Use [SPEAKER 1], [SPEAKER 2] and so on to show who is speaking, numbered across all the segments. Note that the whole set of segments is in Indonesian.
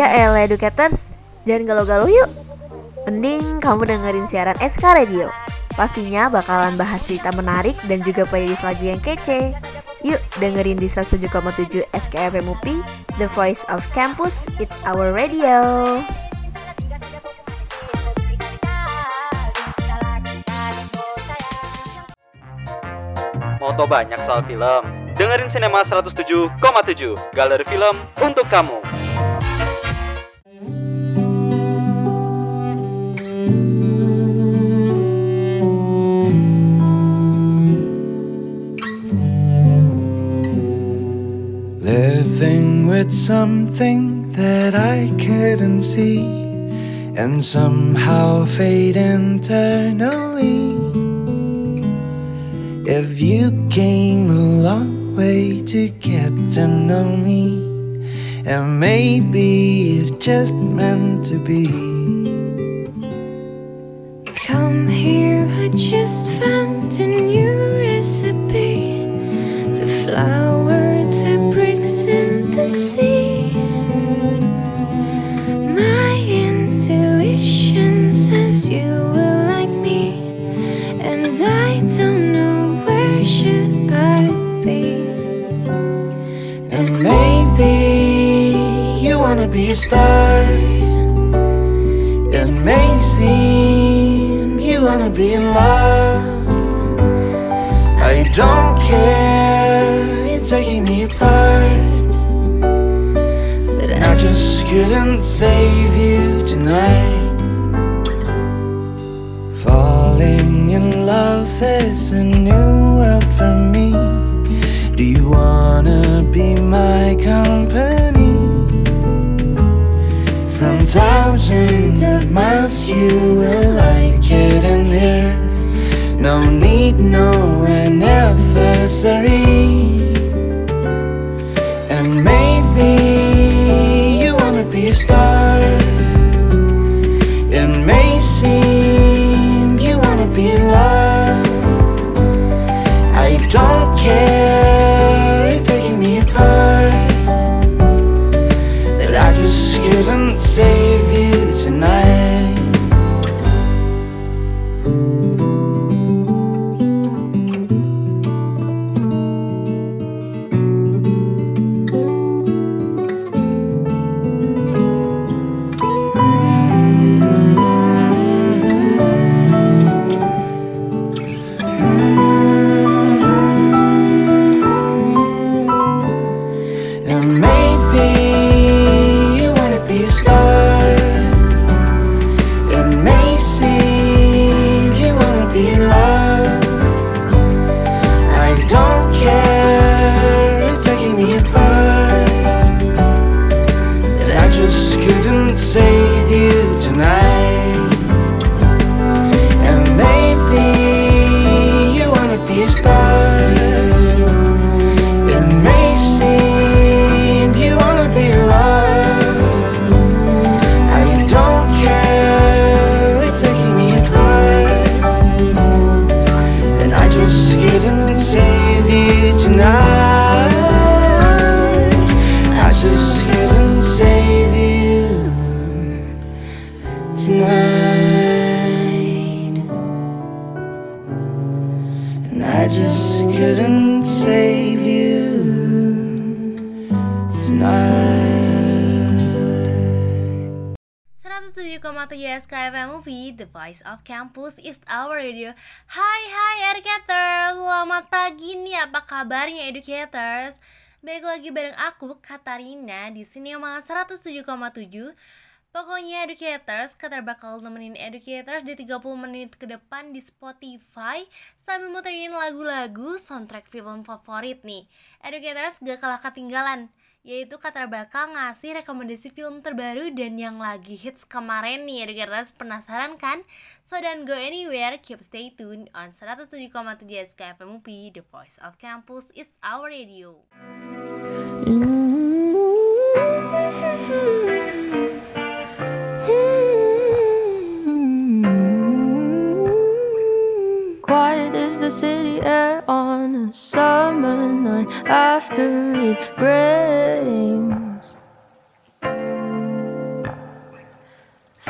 [SPEAKER 1] Ya elah educators, jangan galau-galau yuk. Mending kamu dengerin siaran SK Radio. Pastinya bakalan bahas cerita menarik dan juga playlist lagu yang kece. Yuk dengerin di 107,7 SKFM UPI, The Voice of Campus, It's Our Radio.
[SPEAKER 2] Mau tau banyak soal film? Dengerin Cinema 107,7, Galeri Film untuk kamu.
[SPEAKER 3] Living something that I couldn't see and somehow fade internally. If you came a long way to get to know me, and maybe it's just meant to be.
[SPEAKER 4] Be
[SPEAKER 3] a star. It may seem you wanna be in love. I don't care, it's taking me apart. But I just couldn't save you tonight. Falling in love is a new world for me. Do you wanna be my company? From thousands of miles, you will like it in here. No need, no anniversary. And maybe
[SPEAKER 1] Voice of Campus is our radio. Hai hai educators, selamat pagi nih, apa kabarnya educators? Baik lagi bareng aku, Katarina, di sini sama 107,7 Pokoknya educators, Katar bakal nemenin educators di 30 menit ke depan di Spotify Sambil muterin lagu-lagu soundtrack film favorit nih. Educators gak kalah ketinggalan yaitu Katar bakal ngasih rekomendasi film terbaru dan yang lagi hits kemarin nih. Educators penasaran kan? So don't go anywhere, keep stay tuned on 107,7 SKFM The Voice of Campus, it's our radio.
[SPEAKER 4] Quiet is the city air summer night after it rains.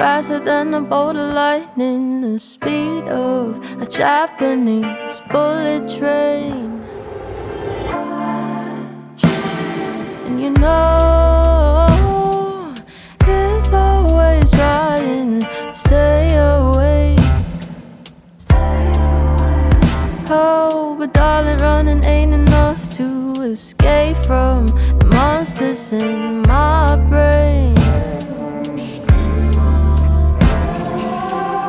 [SPEAKER 4] faster than a bolt of lightning, the speed of a Japanese bullet train. And you know, escape from the monsters in my brain.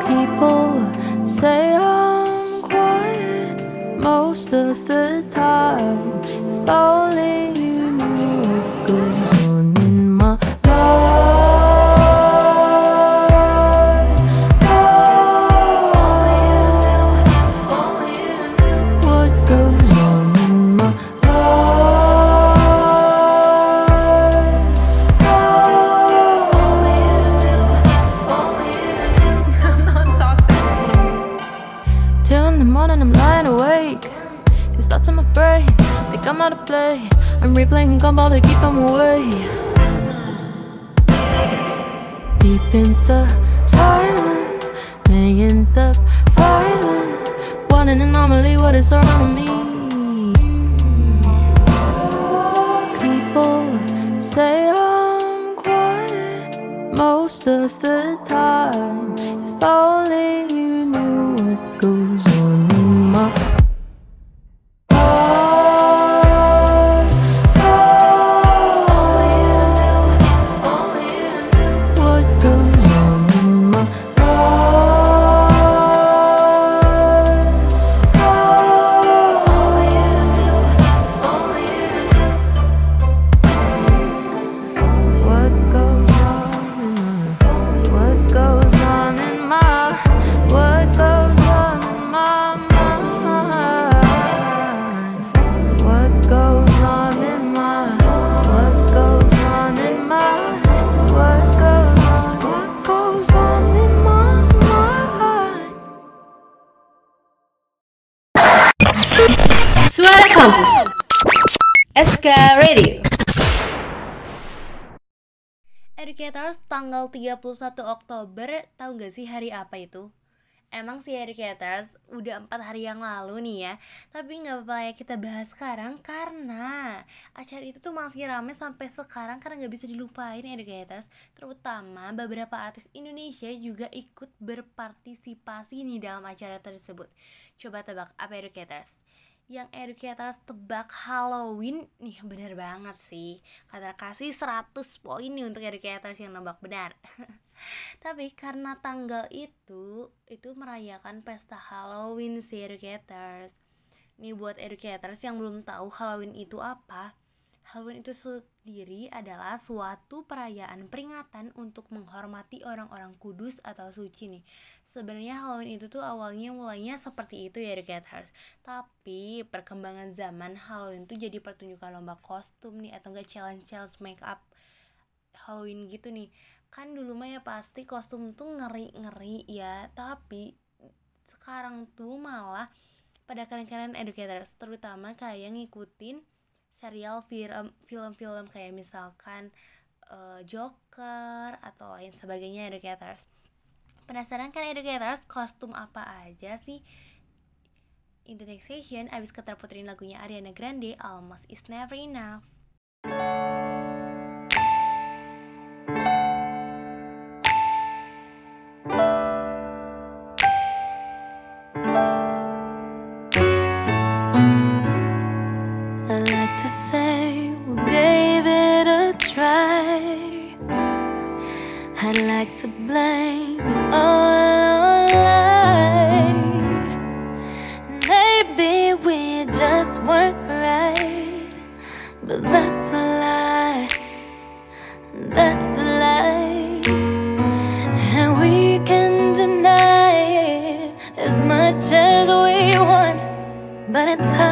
[SPEAKER 4] People say I'm quiet most of the time. If only think I'm out of play. I'm replaying gumball to keep them away. Deep in the silence, million the violence. What an anomaly, what is surrounding me? People say I'm quiet most of the time. If only you knew what goes on
[SPEAKER 5] Suara Kampus. SK Radio.
[SPEAKER 1] Educators tanggal 31 Oktober tahu gak sih hari apa itu? Emang sih Educators udah empat hari yang lalu nih ya. Tapi nggak apa-apa ya kita bahas sekarang karena acara itu tuh masih rame sampai sekarang karena nggak bisa dilupain Educators. Terutama beberapa artis Indonesia juga ikut berpartisipasi nih dalam acara tersebut. Coba tebak apa Educators? Yang educators tebak Halloween nih bener banget sih. Kata kasih 100 poin nih untuk educators yang nebak benar. Tapi karena tanggal itu itu merayakan pesta Halloween sih educators. Nih buat educators yang belum tahu Halloween itu apa Halloween itu sendiri adalah suatu perayaan peringatan untuk menghormati orang-orang kudus atau suci nih. Sebenarnya Halloween itu tuh awalnya mulainya seperti itu ya educators. Tapi perkembangan zaman Halloween tuh jadi pertunjukan lomba kostum nih atau enggak challenge-challenge make up Halloween gitu nih. Kan dulu mah ya pasti kostum tuh ngeri-ngeri ya, tapi sekarang tuh malah pada kalian-kalian educators terutama kayak ngikutin serial film film-film kayak misalkan uh, Joker atau lain sebagainya educators. Penasaran kan educators kostum apa aja sih? In the next session abis keterputerin lagunya Ariana Grande Almost Is Never Enough
[SPEAKER 4] we just weren't right, but that's a lie. That's a lie, and we can deny it as much as we want. But
[SPEAKER 6] it's
[SPEAKER 4] time,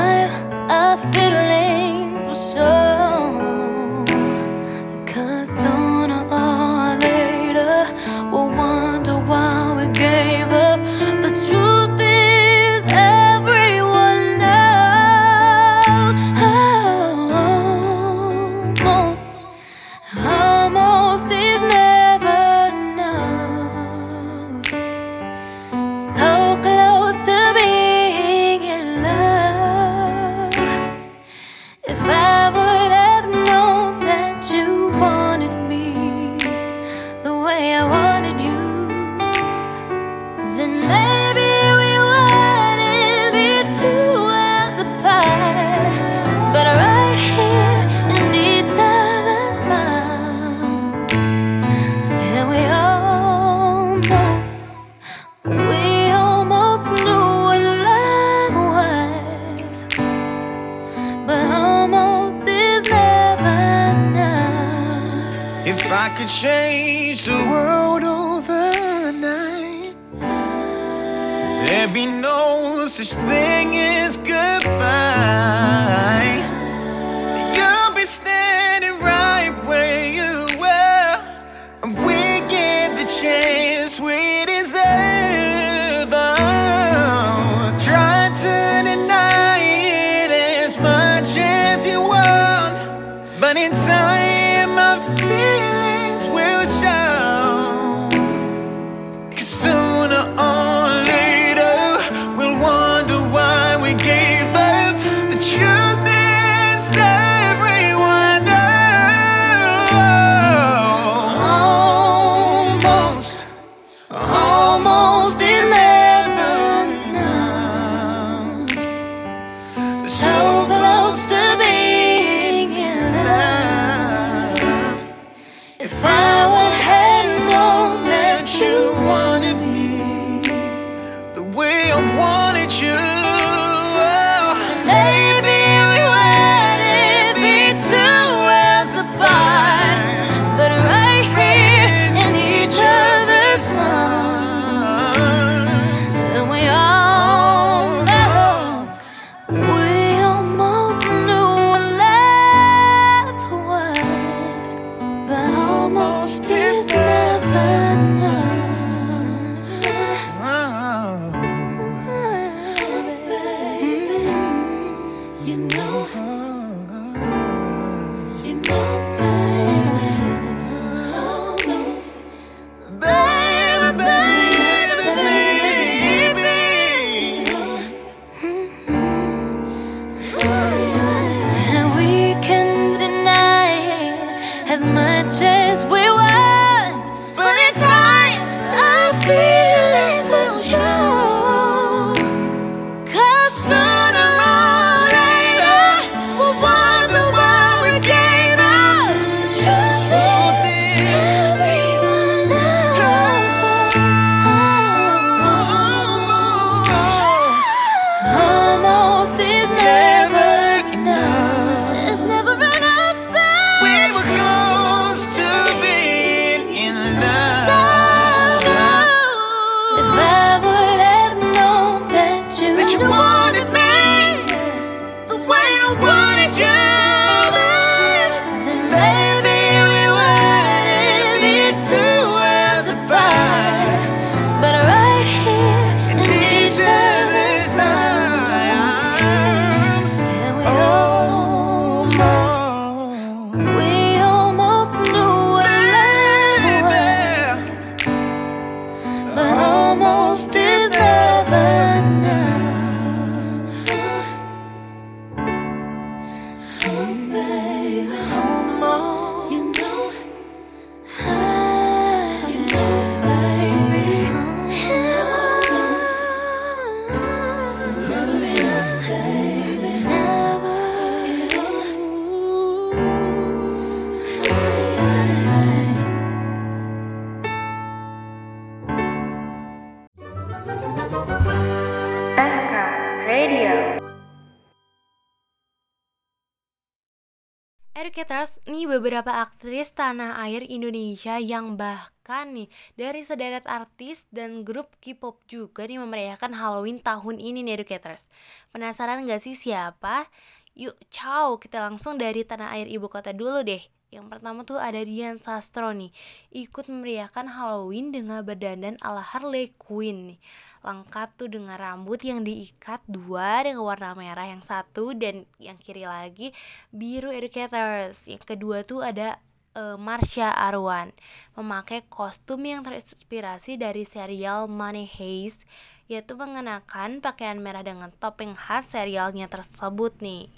[SPEAKER 4] nih beberapa aktris tanah air Indonesia yang bahkan nih dari sederet artis dan grup K-pop juga nih memeriahkan Halloween tahun ini nih Educators. Penasaran gak sih siapa? Yuk, ciao, kita langsung dari tanah air ibu kota dulu deh. Yang pertama tuh ada Dian Sastro nih, ikut memeriahkan Halloween dengan berdandan ala Harley Quinn nih. Lengkap tuh dengan rambut yang diikat dua dengan warna merah yang satu dan yang kiri lagi biru educators. Yang kedua tuh ada eh, Marsha Arwan memakai kostum yang terinspirasi dari serial Money Heist yaitu mengenakan pakaian merah dengan topeng khas serialnya tersebut nih.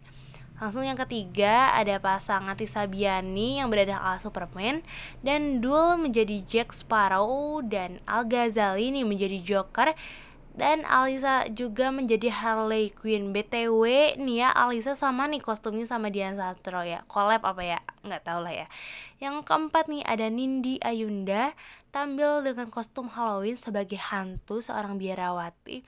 [SPEAKER 4] Langsung yang ketiga ada pasangan Tisa Biani yang berada ala Superman dan Dul menjadi Jack Sparrow dan Al Ghazali nih menjadi Joker dan Alisa juga menjadi Harley Quinn. Btw nih ya Alisa sama nih kostumnya sama Dian Sastro ya. Collab apa ya? Nggak tahu lah ya. Yang keempat nih ada Nindi Ayunda tampil dengan kostum Halloween sebagai hantu seorang biarawati.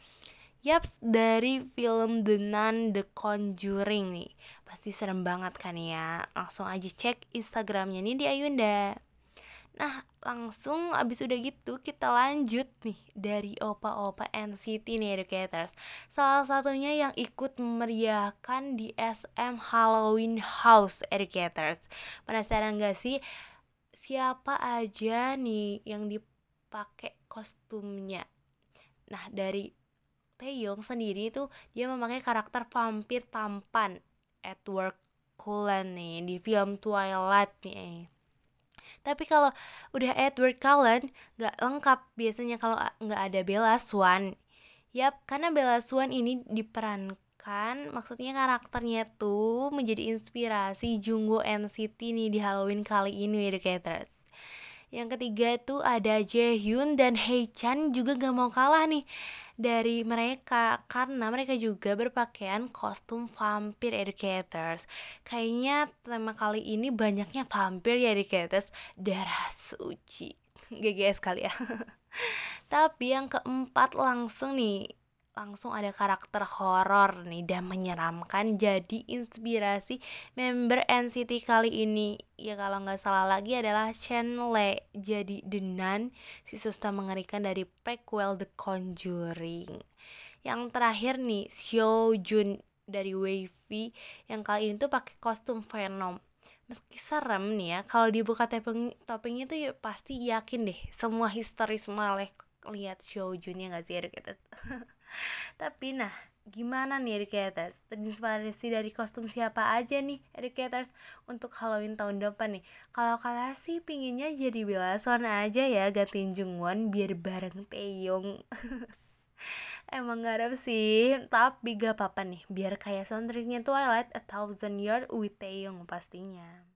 [SPEAKER 4] Yaps, dari film The Nun The Conjuring nih
[SPEAKER 1] Pasti serem banget kan ya? Langsung aja cek Instagramnya nih di Ayunda. Nah langsung abis udah gitu kita lanjut nih dari opa-opa NCT nih educators. Salah satunya yang ikut memeriahkan di SM Halloween House educators. Penasaran gak sih? Siapa aja nih yang dipakai kostumnya? Nah dari Taeyong sendiri tuh dia memakai karakter vampir tampan Edward Cullen nih di film Twilight nih tapi kalau udah Edward Cullen nggak lengkap biasanya kalau nggak ada Bella Swan. Yap, karena Bella Swan ini diperankan maksudnya karakternya tuh menjadi inspirasi Junggo NCT nih di Halloween kali ini educators. Yang ketiga itu ada Jaehyun dan Haechan juga gak mau kalah nih dari mereka karena mereka juga berpakaian kostum vampir educators. Kayaknya tema kali ini banyaknya vampir ya educators, darah suci. GGS kali ya. Tapi yang keempat langsung nih langsung ada karakter horor nih dan menyeramkan jadi inspirasi member NCT kali ini. Ya kalau nggak salah lagi adalah Chen Le jadi Denan si susta mengerikan dari prequel The Conjuring. Yang terakhir nih Seo Jun dari Wavy yang kali ini tuh pakai kostum Venom. Meski serem nih ya kalau dibuka topping toppingnya tuh ya pasti yakin deh semua histeris malah lihat Seo Jun ya nggak sih educated tapi nah gimana nih educators terinspirasi dari kostum siapa aja nih educators untuk Halloween tahun depan nih? Kalau kalian sih pinginnya jadi Swan aja ya gantiin Jungwon biar bareng Taeyong. Emang ngarep sih, tapi gak apa-apa nih Biar kayak soundtracknya Twilight A Thousand Years with Taeyong pastinya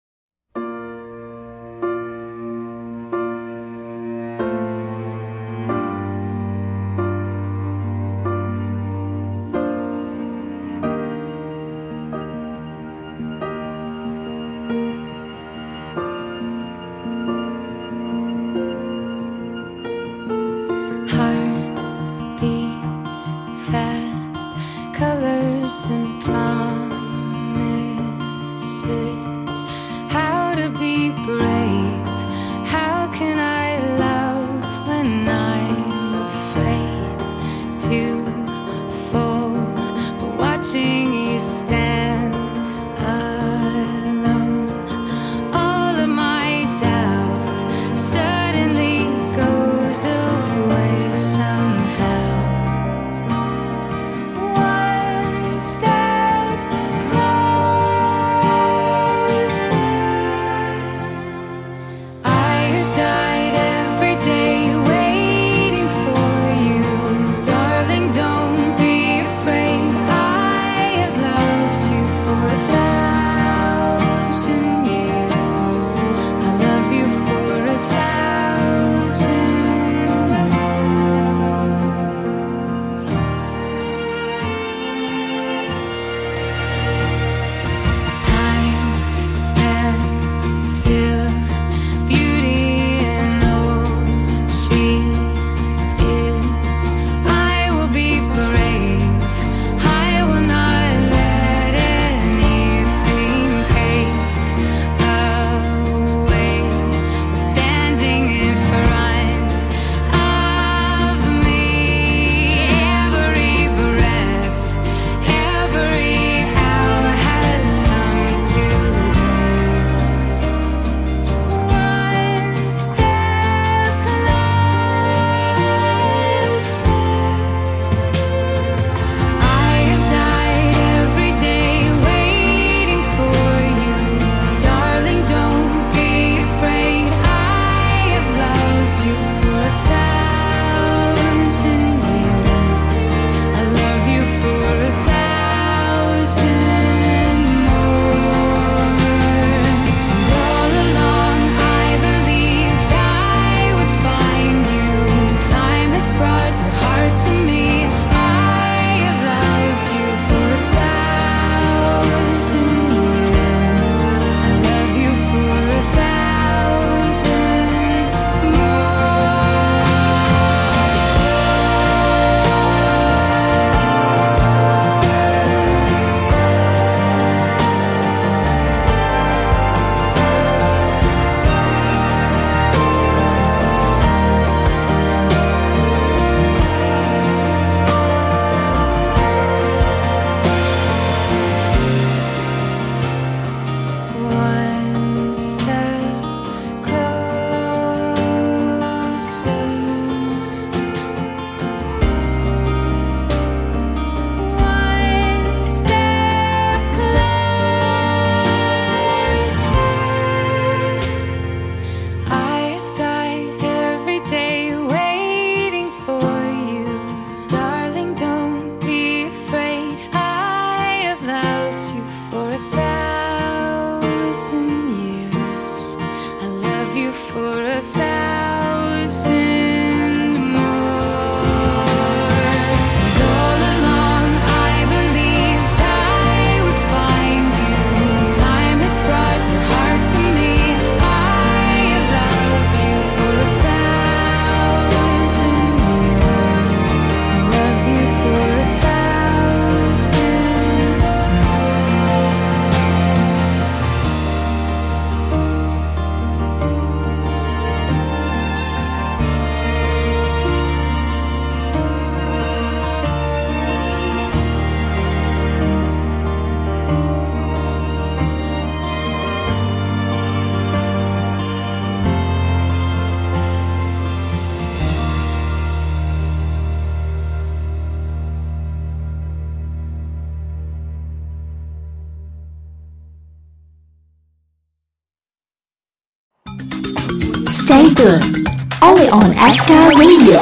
[SPEAKER 5] Tuned. Only on SK Radio.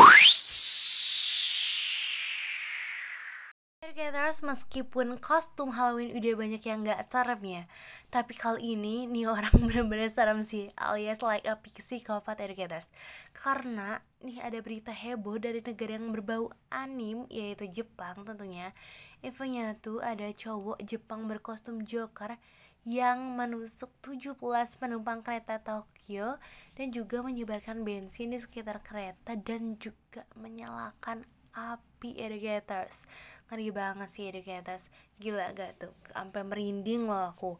[SPEAKER 1] Educators, meskipun kostum Halloween udah banyak yang gak serem ya Tapi kali ini nih orang bener-bener serem sih Alias like a psychopath educators Karena nih ada berita heboh dari negara yang berbau anim Yaitu Jepang tentunya Infonya tuh ada cowok Jepang berkostum Joker Yang menusuk 17 penumpang kereta Tokyo Dan juga menyebarkan bensin di sekitar kereta Dan juga menyalakan api educators ngeri banget sih educators gila gak tuh? Sampai merinding loh aku.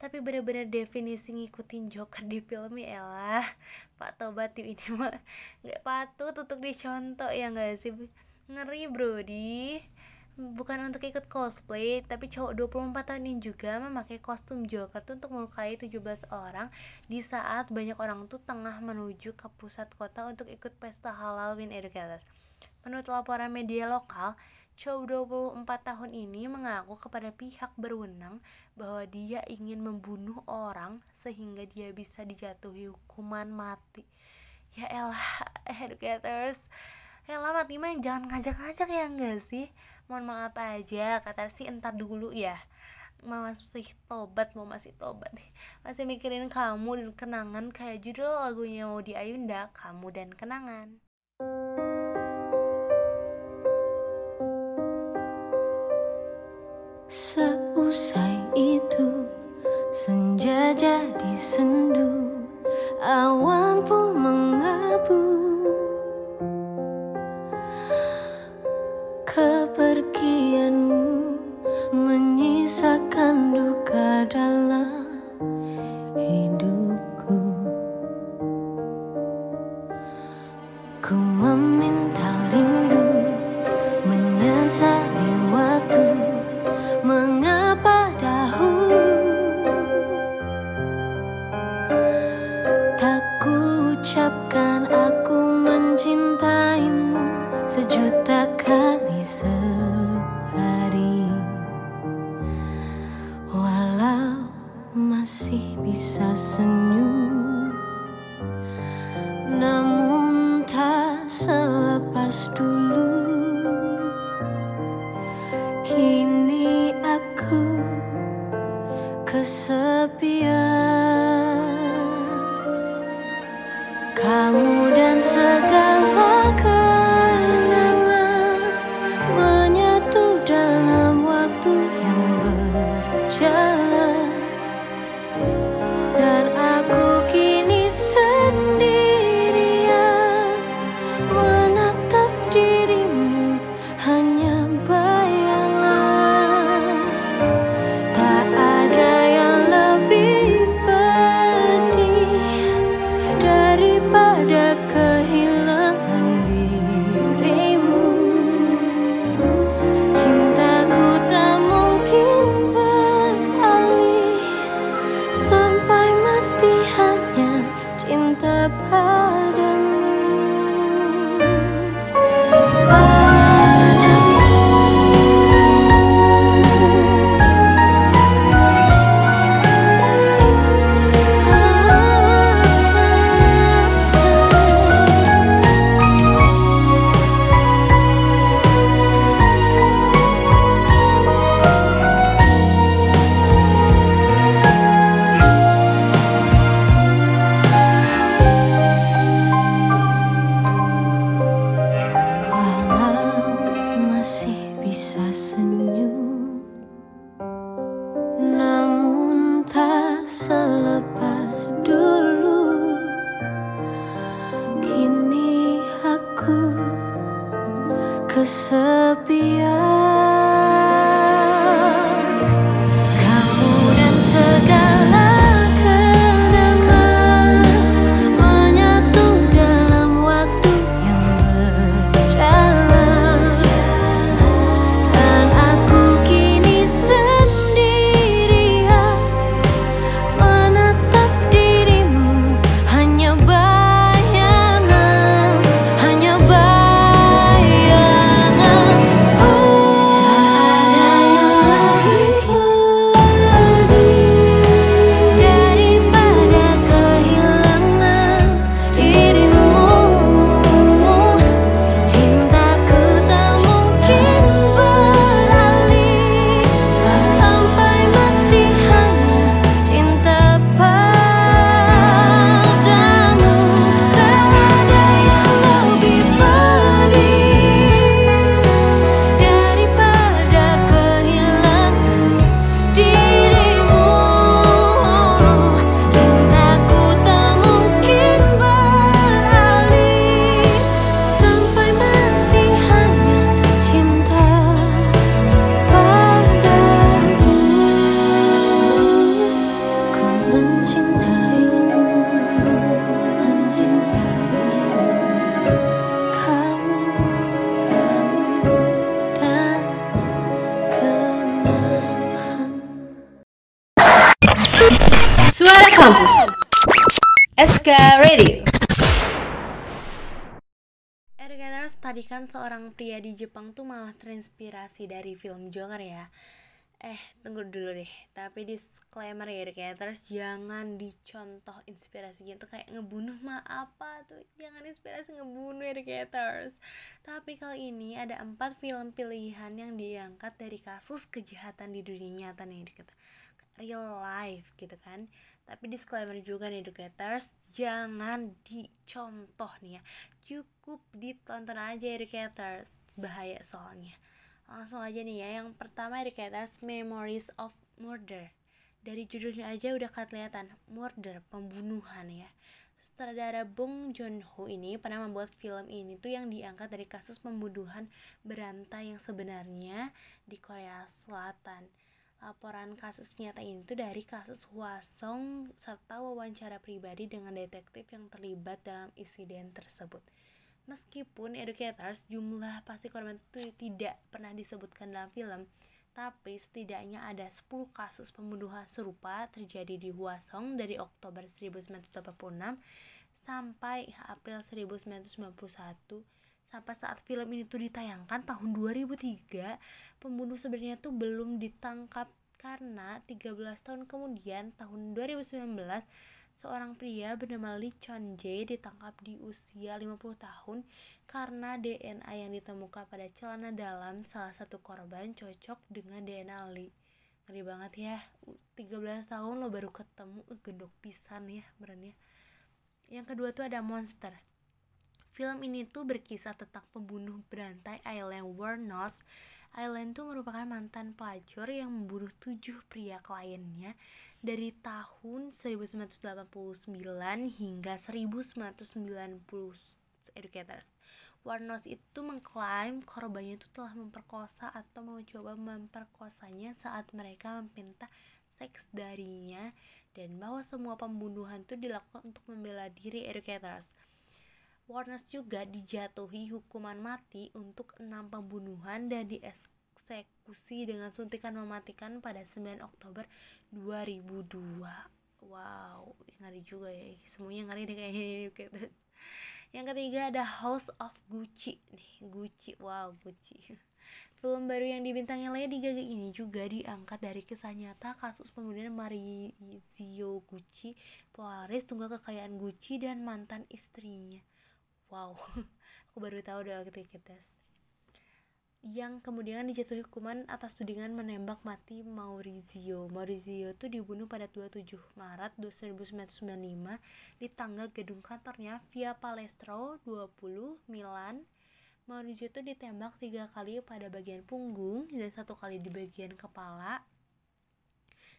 [SPEAKER 1] Tapi bener-bener definisi ngikutin Joker di film ya elah Pak Tobat ini mah nggak patut untuk dicontoh ya nggak sih? Ngeri brody bukan untuk ikut cosplay tapi cowok 24 tahun ini juga memakai kostum Joker tuh untuk melukai 17 orang di saat banyak orang tuh tengah menuju ke pusat kota untuk ikut pesta Halloween educators Menurut laporan media lokal, cowok 24 tahun ini mengaku kepada pihak berwenang bahwa dia ingin membunuh orang sehingga dia bisa dijatuhi hukuman mati. Ya elah, educators. Elah mati mah jangan ngajak-ngajak ya enggak sih? Mohon maaf aja, kata sih entar dulu ya. Mau masih tobat mau masih tobat masih mikirin kamu dan kenangan kayak judul lagunya mau di Ayunda kamu dan kenangan.
[SPEAKER 4] Seusai itu senja jadi sendu. Awan pun
[SPEAKER 1] pria di Jepang tuh malah terinspirasi dari film Joker ya. Eh tunggu dulu deh. Tapi disclaimer ya Educators Jangan dicontoh inspirasinya tuh kayak ngebunuh mah apa tuh. Jangan inspirasi ngebunuh Educators Tapi kali ini ada empat film pilihan yang diangkat dari kasus kejahatan di dunia nyata nih Educators Real life gitu kan tapi disclaimer juga nih educators jangan dicontoh nih ya. Cukup ditonton aja educators. Bahaya soalnya. Langsung aja nih ya yang pertama educators Memories of Murder. Dari judulnya aja udah kelihatan murder pembunuhan ya. Sutradara Bong Joon-ho ini pernah membuat film ini tuh yang diangkat dari kasus pembunuhan berantai yang sebenarnya di Korea Selatan. Laporan kasus nyata ini tuh dari kasus Hwasong serta wawancara pribadi dengan detektif yang terlibat dalam insiden tersebut. Meskipun educators jumlah pasti korban itu tidak pernah disebutkan dalam film, tapi setidaknya ada 10 kasus pembunuhan serupa terjadi di Hwasong dari Oktober 1986 sampai April 1991 sampai saat film ini tuh ditayangkan tahun 2003 pembunuh sebenarnya tuh belum ditangkap karena 13 tahun kemudian tahun 2019 seorang pria bernama Lee Chon Jae ditangkap di usia 50 tahun karena DNA yang ditemukan pada celana dalam salah satu korban cocok dengan DNA Lee. Ngeri banget ya 13 tahun lo baru ketemu gendok pisan ya berannya yang kedua tuh ada Monster Film ini tuh berkisah tentang pembunuh berantai Aileen Wuornos. Aileen tuh merupakan mantan pelacur yang membunuh tujuh pria kliennya dari tahun 1989 hingga 1990 educators. Warnos itu mengklaim korbannya itu telah memperkosa atau mencoba memperkosanya saat mereka meminta seks darinya dan bahwa semua pembunuhan itu dilakukan untuk membela diri educators. Warnes juga dijatuhi hukuman mati untuk enam pembunuhan dan dieksekusi dengan suntikan mematikan pada 9 Oktober 2002. Wow, ngeri juga ya. Semuanya ngeri deh kayaknya. Yang ketiga ada House of Gucci nih, Gucci. Wow, Gucci. Film baru yang dibintangi Lady Gaga ini juga diangkat dari kisah nyata kasus pembunuhan Maurizio Gucci, pewaris tunggal kekayaan Gucci dan mantan istrinya. Wow, aku baru tahu waktu kita yang kemudian dijatuhi hukuman atas tudingan menembak mati Maurizio. Maurizio itu dibunuh pada 27 Maret 1995 di tangga gedung kantornya via Palestro 20 Milan. Maurizio itu ditembak tiga kali pada bagian punggung dan satu kali di bagian kepala.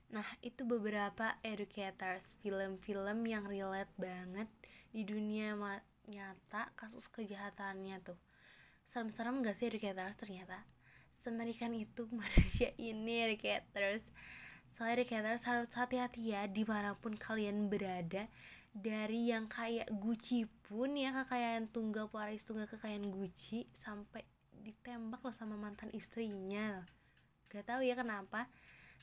[SPEAKER 1] Nah, itu beberapa educators, film-film yang relate banget di dunia nyata kasus kejahatannya tuh.
[SPEAKER 4] Serem-serem gak sih educators ternyata? Semerikan itu manusia ini educators so educators harus hati-hati ya di mana pun kalian berada. Dari yang kayak Gucci pun ya kekayaan tunggal pewaris tunggal kekayaan Gucci sampai ditembak loh sama mantan istrinya. Gak tahu ya kenapa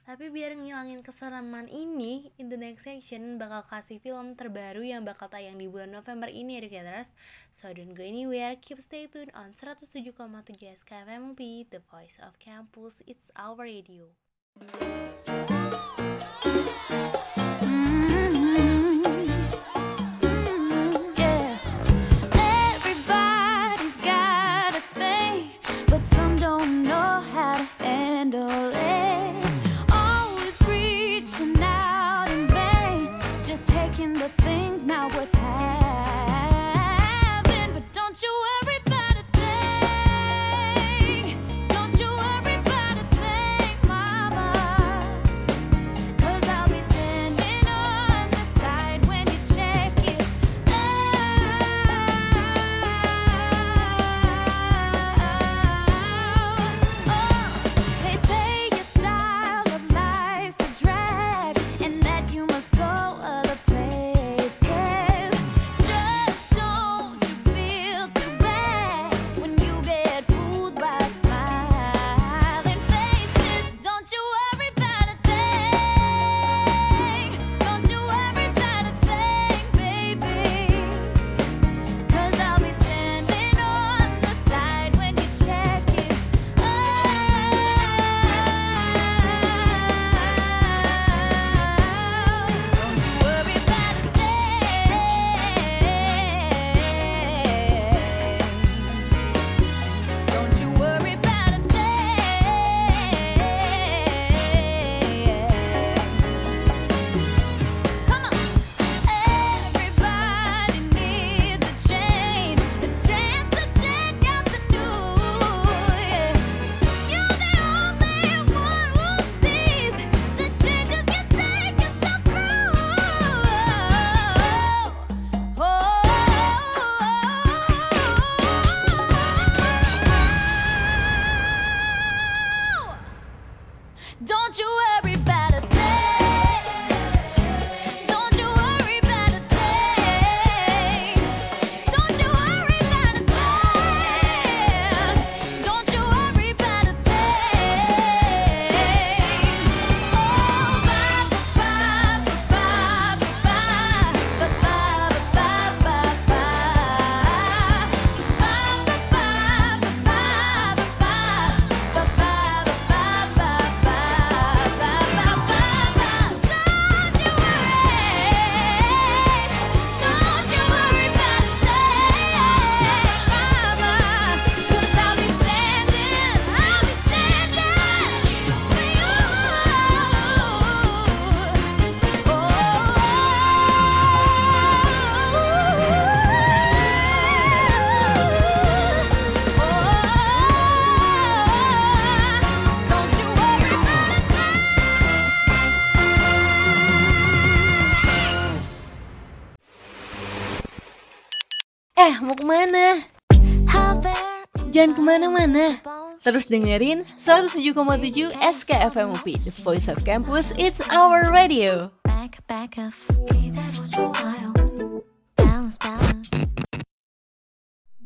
[SPEAKER 4] tapi biar ngilangin kesereman ini, in the next section bakal kasih film terbaru yang bakal tayang di bulan November ini educators. So don't go anywhere, keep stay tuned on 107,7 SKFM UP, The Voice of Campus, it's our radio.
[SPEAKER 7] Jangan ke mana-mana, terus dengerin 107,7 SKFMUP The Voice of Campus, It's Our Radio.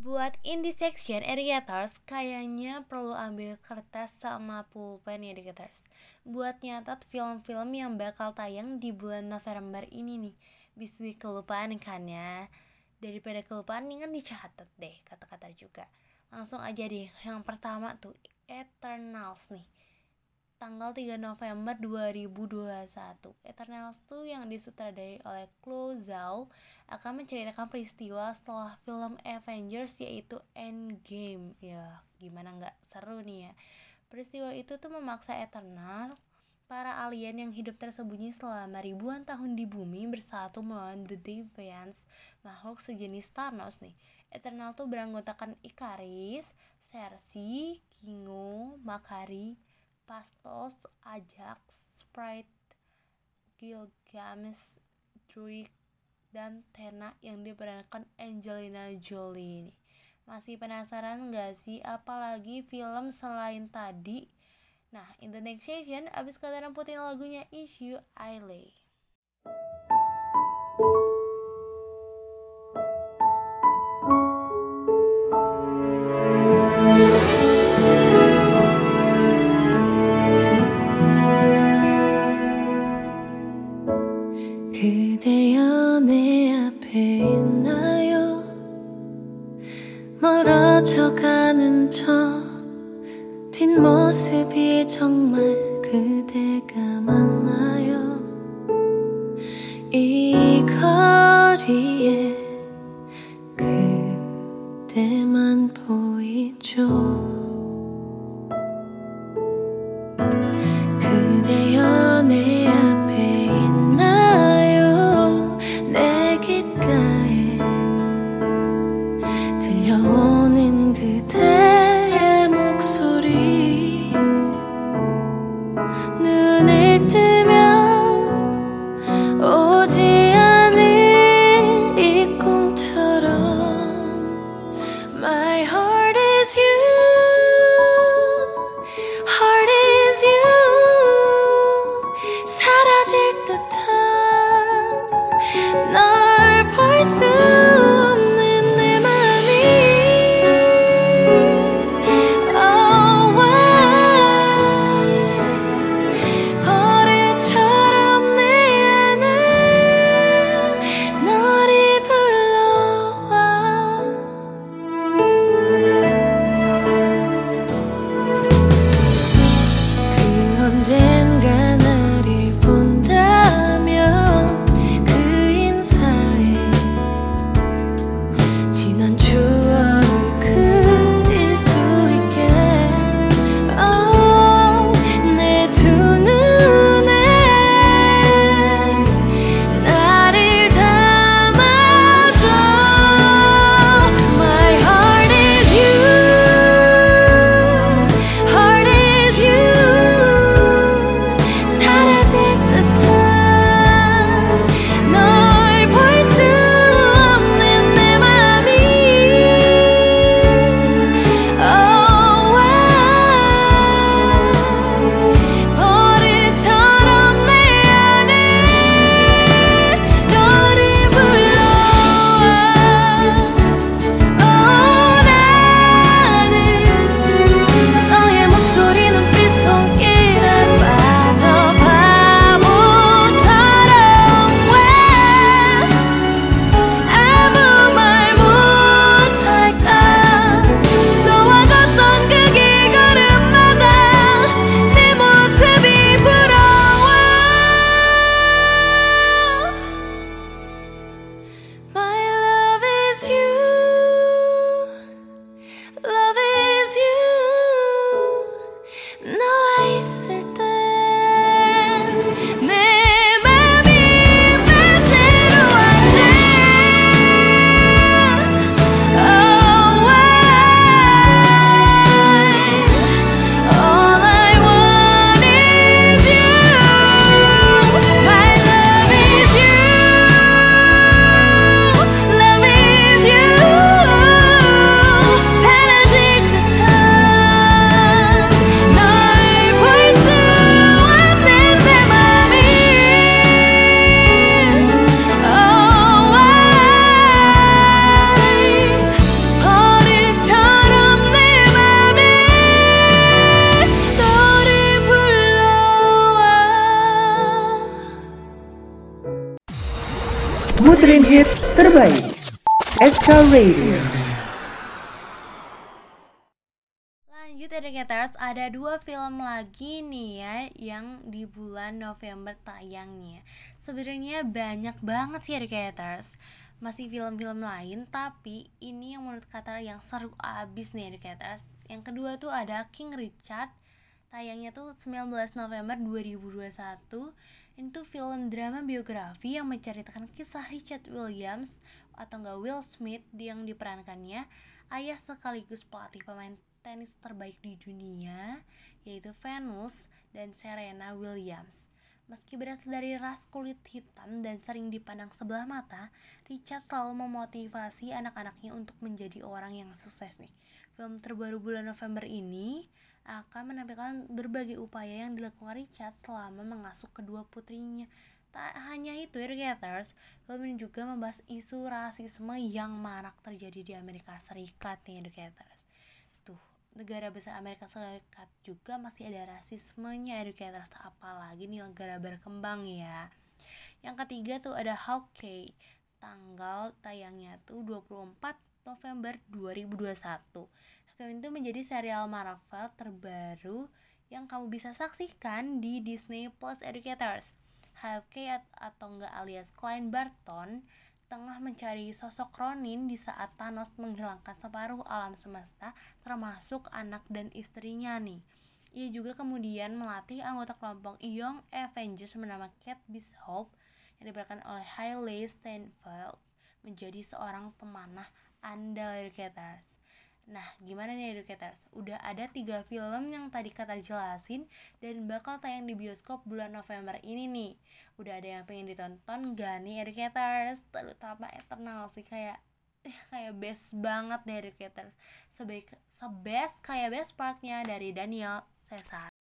[SPEAKER 4] Buat indie section educators, kayaknya perlu ambil kertas sama pulpen ya educators. Buat nyatat film-film yang bakal tayang di bulan November ini nih. Bisa kelupaan kan ya? Daripada kelupaan dengan dicatat deh kata-kata juga. Langsung aja deh. Yang pertama tuh Eternals nih. Tanggal 3 November 2021. Eternals tuh yang disutradarai oleh Chloe Zhao akan menceritakan peristiwa setelah film Avengers yaitu Endgame ya gimana nggak seru nih ya peristiwa itu tuh memaksa Eternal para alien yang hidup tersembunyi selama ribuan tahun di bumi bersatu melawan The Deviants makhluk sejenis Thanos nih Eternal tuh beranggotakan Ikaris, Sersi, Kingo, Makari, Pastos, Ajax, Sprite, Gilgamesh, Druid, dan Tena yang diperankan Angelina Jolie ini. Masih penasaran gak sih apalagi film selain tadi? Nah, in the next session, abis kalian putin lagunya Issue I Lay. dua film lagi nih ya yang di bulan November tayangnya? Sebenarnya banyak banget sih educators. Masih film-film lain tapi ini yang menurut Qatar yang seru abis nih educators. Yang kedua tuh ada King Richard tayangnya tuh 19 November 2021 itu film drama biografi yang menceritakan kisah Richard Williams atau enggak Will Smith yang diperankannya ayah sekaligus pelatih pemain tenis terbaik di dunia, yaitu Venus dan Serena Williams.
[SPEAKER 1] Meski berasal dari ras kulit hitam dan sering dipandang sebelah mata, Richard selalu memotivasi anak-anaknya untuk menjadi orang yang sukses nih. Film terbaru bulan November ini akan menampilkan berbagai upaya yang dilakukan Richard selama mengasuh kedua putrinya. Tak hanya itu, Irgators, film ini juga membahas isu rasisme yang marak terjadi di Amerika Serikat nih, Irgators. Negara besar Amerika Serikat juga masih ada rasismenya educators apalagi nih negara berkembang ya. Yang ketiga tuh ada Hawkeye tanggal tayangnya tuh 24 November 2021 film itu menjadi serial Marvel terbaru yang kamu bisa saksikan di Disney Plus Educators. Hawkeye atau enggak alias Klein Barton tengah mencari sosok Ronin di saat Thanos menghilangkan separuh alam semesta termasuk anak dan istrinya nih. Ia juga kemudian melatih anggota kelompok Young Avengers bernama Kate Bishop yang diperankan oleh Hailey Steinfeld menjadi seorang pemanah educators. Nah, gimana nih educators? Udah ada tiga film yang tadi kata jelasin dan bakal tayang di bioskop bulan November ini nih. Udah ada yang pengen ditonton gak nih educators? Terutama Eternal sih kayak eh, kayak best banget deh educators. Sebaik sebest kayak best partnya dari Daniel Cesar.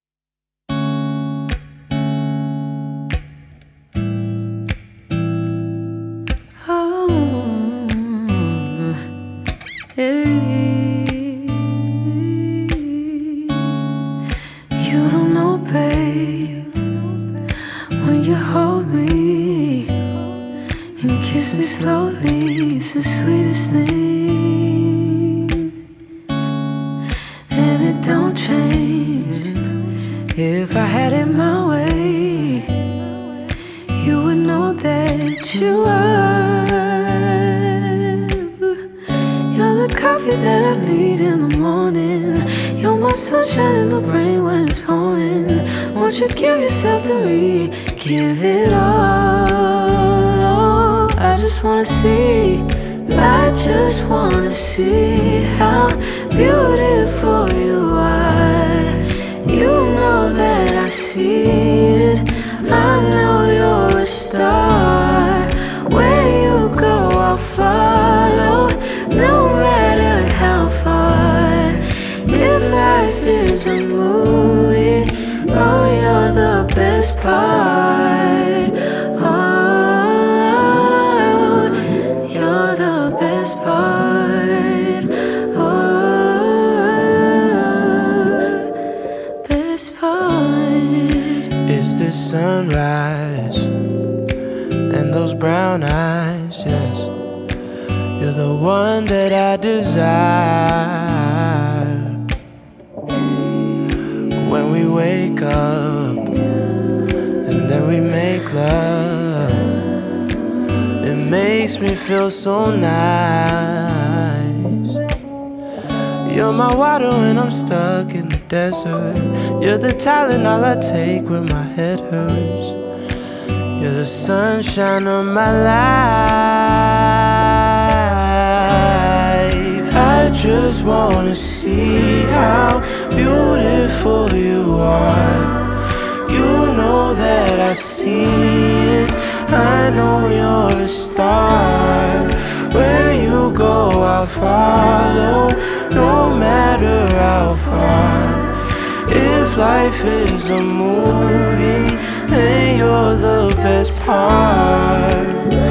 [SPEAKER 8] The
[SPEAKER 9] one that I desire. When we wake up and then we make love, it makes me feel so nice. You're my water when I'm stuck in the desert. You're the talent all I take when my head hurts. You're the sunshine of my life. Just wanna see how beautiful you are. You know that I see it. I know you're a star. Where you go, I'll follow, no matter how far. If life is a movie, then you're the best part.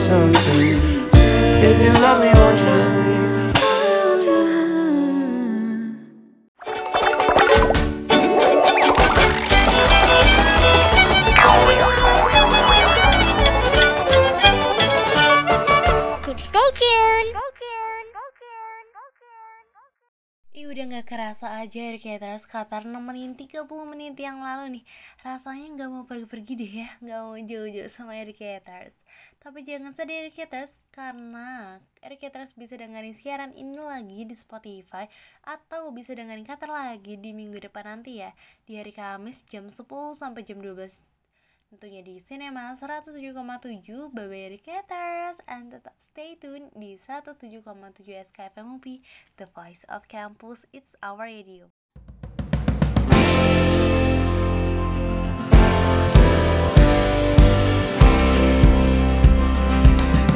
[SPEAKER 9] Something? If you love me, won't you?
[SPEAKER 1] Kerasa aja Educators Qatar nemenin 30 menit yang lalu nih. Rasanya gak mau pergi-pergi deh ya Gak mau jauh-jauh sama Educators Tapi jangan sedih Educators Karena Educators bisa dengerin siaran ini lagi di Spotify Atau bisa dengerin Qatar lagi di minggu depan nanti ya. Di hari Kamis jam 10 sampai jam 12 tentunya di Cinema 107,7 Baby Educators and tetap stay tune di 107,7 SKFM The Voice of Campus It's Our Radio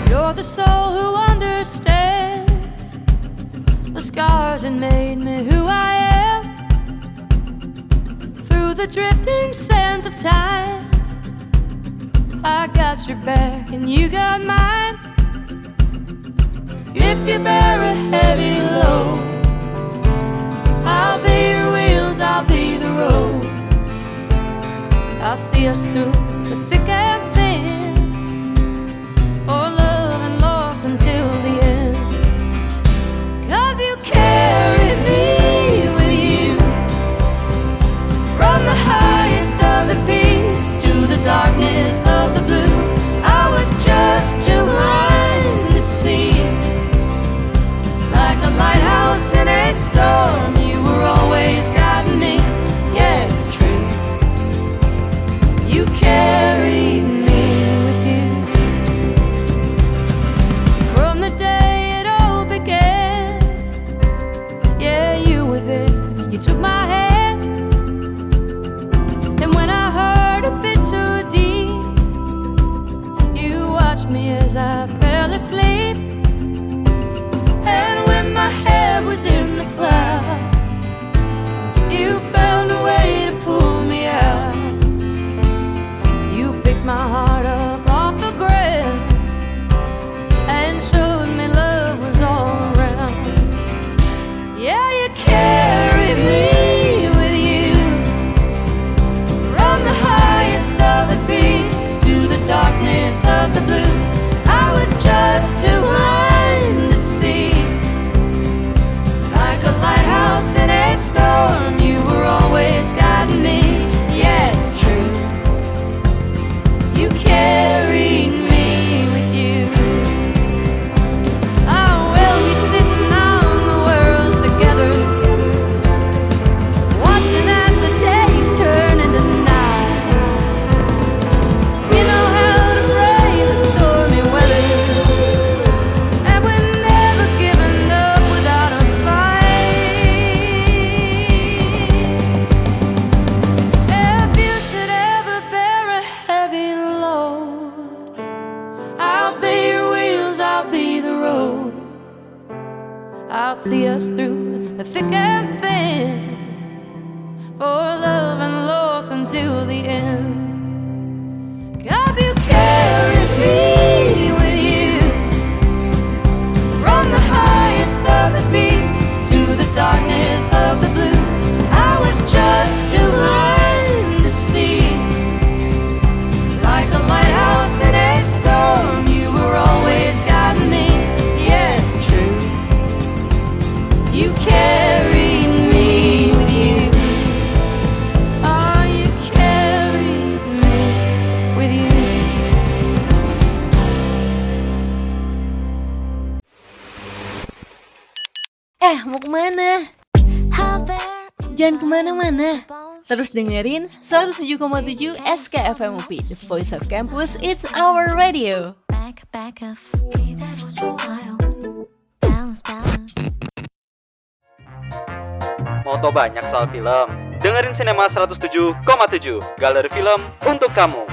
[SPEAKER 4] You're the soul who understands the scars that made me who I am. Through the drifting sands of time, I got your back and you got mine. If you bear a heavy load, I'll be your wheels, I'll be the road. I'll see us through the thick
[SPEAKER 7] 107,7 SKFM UP, The Voice of Campus, It's Our Radio.
[SPEAKER 2] Mau tau banyak soal film? Dengerin Cinema 107,7 Galeri Film untuk kamu.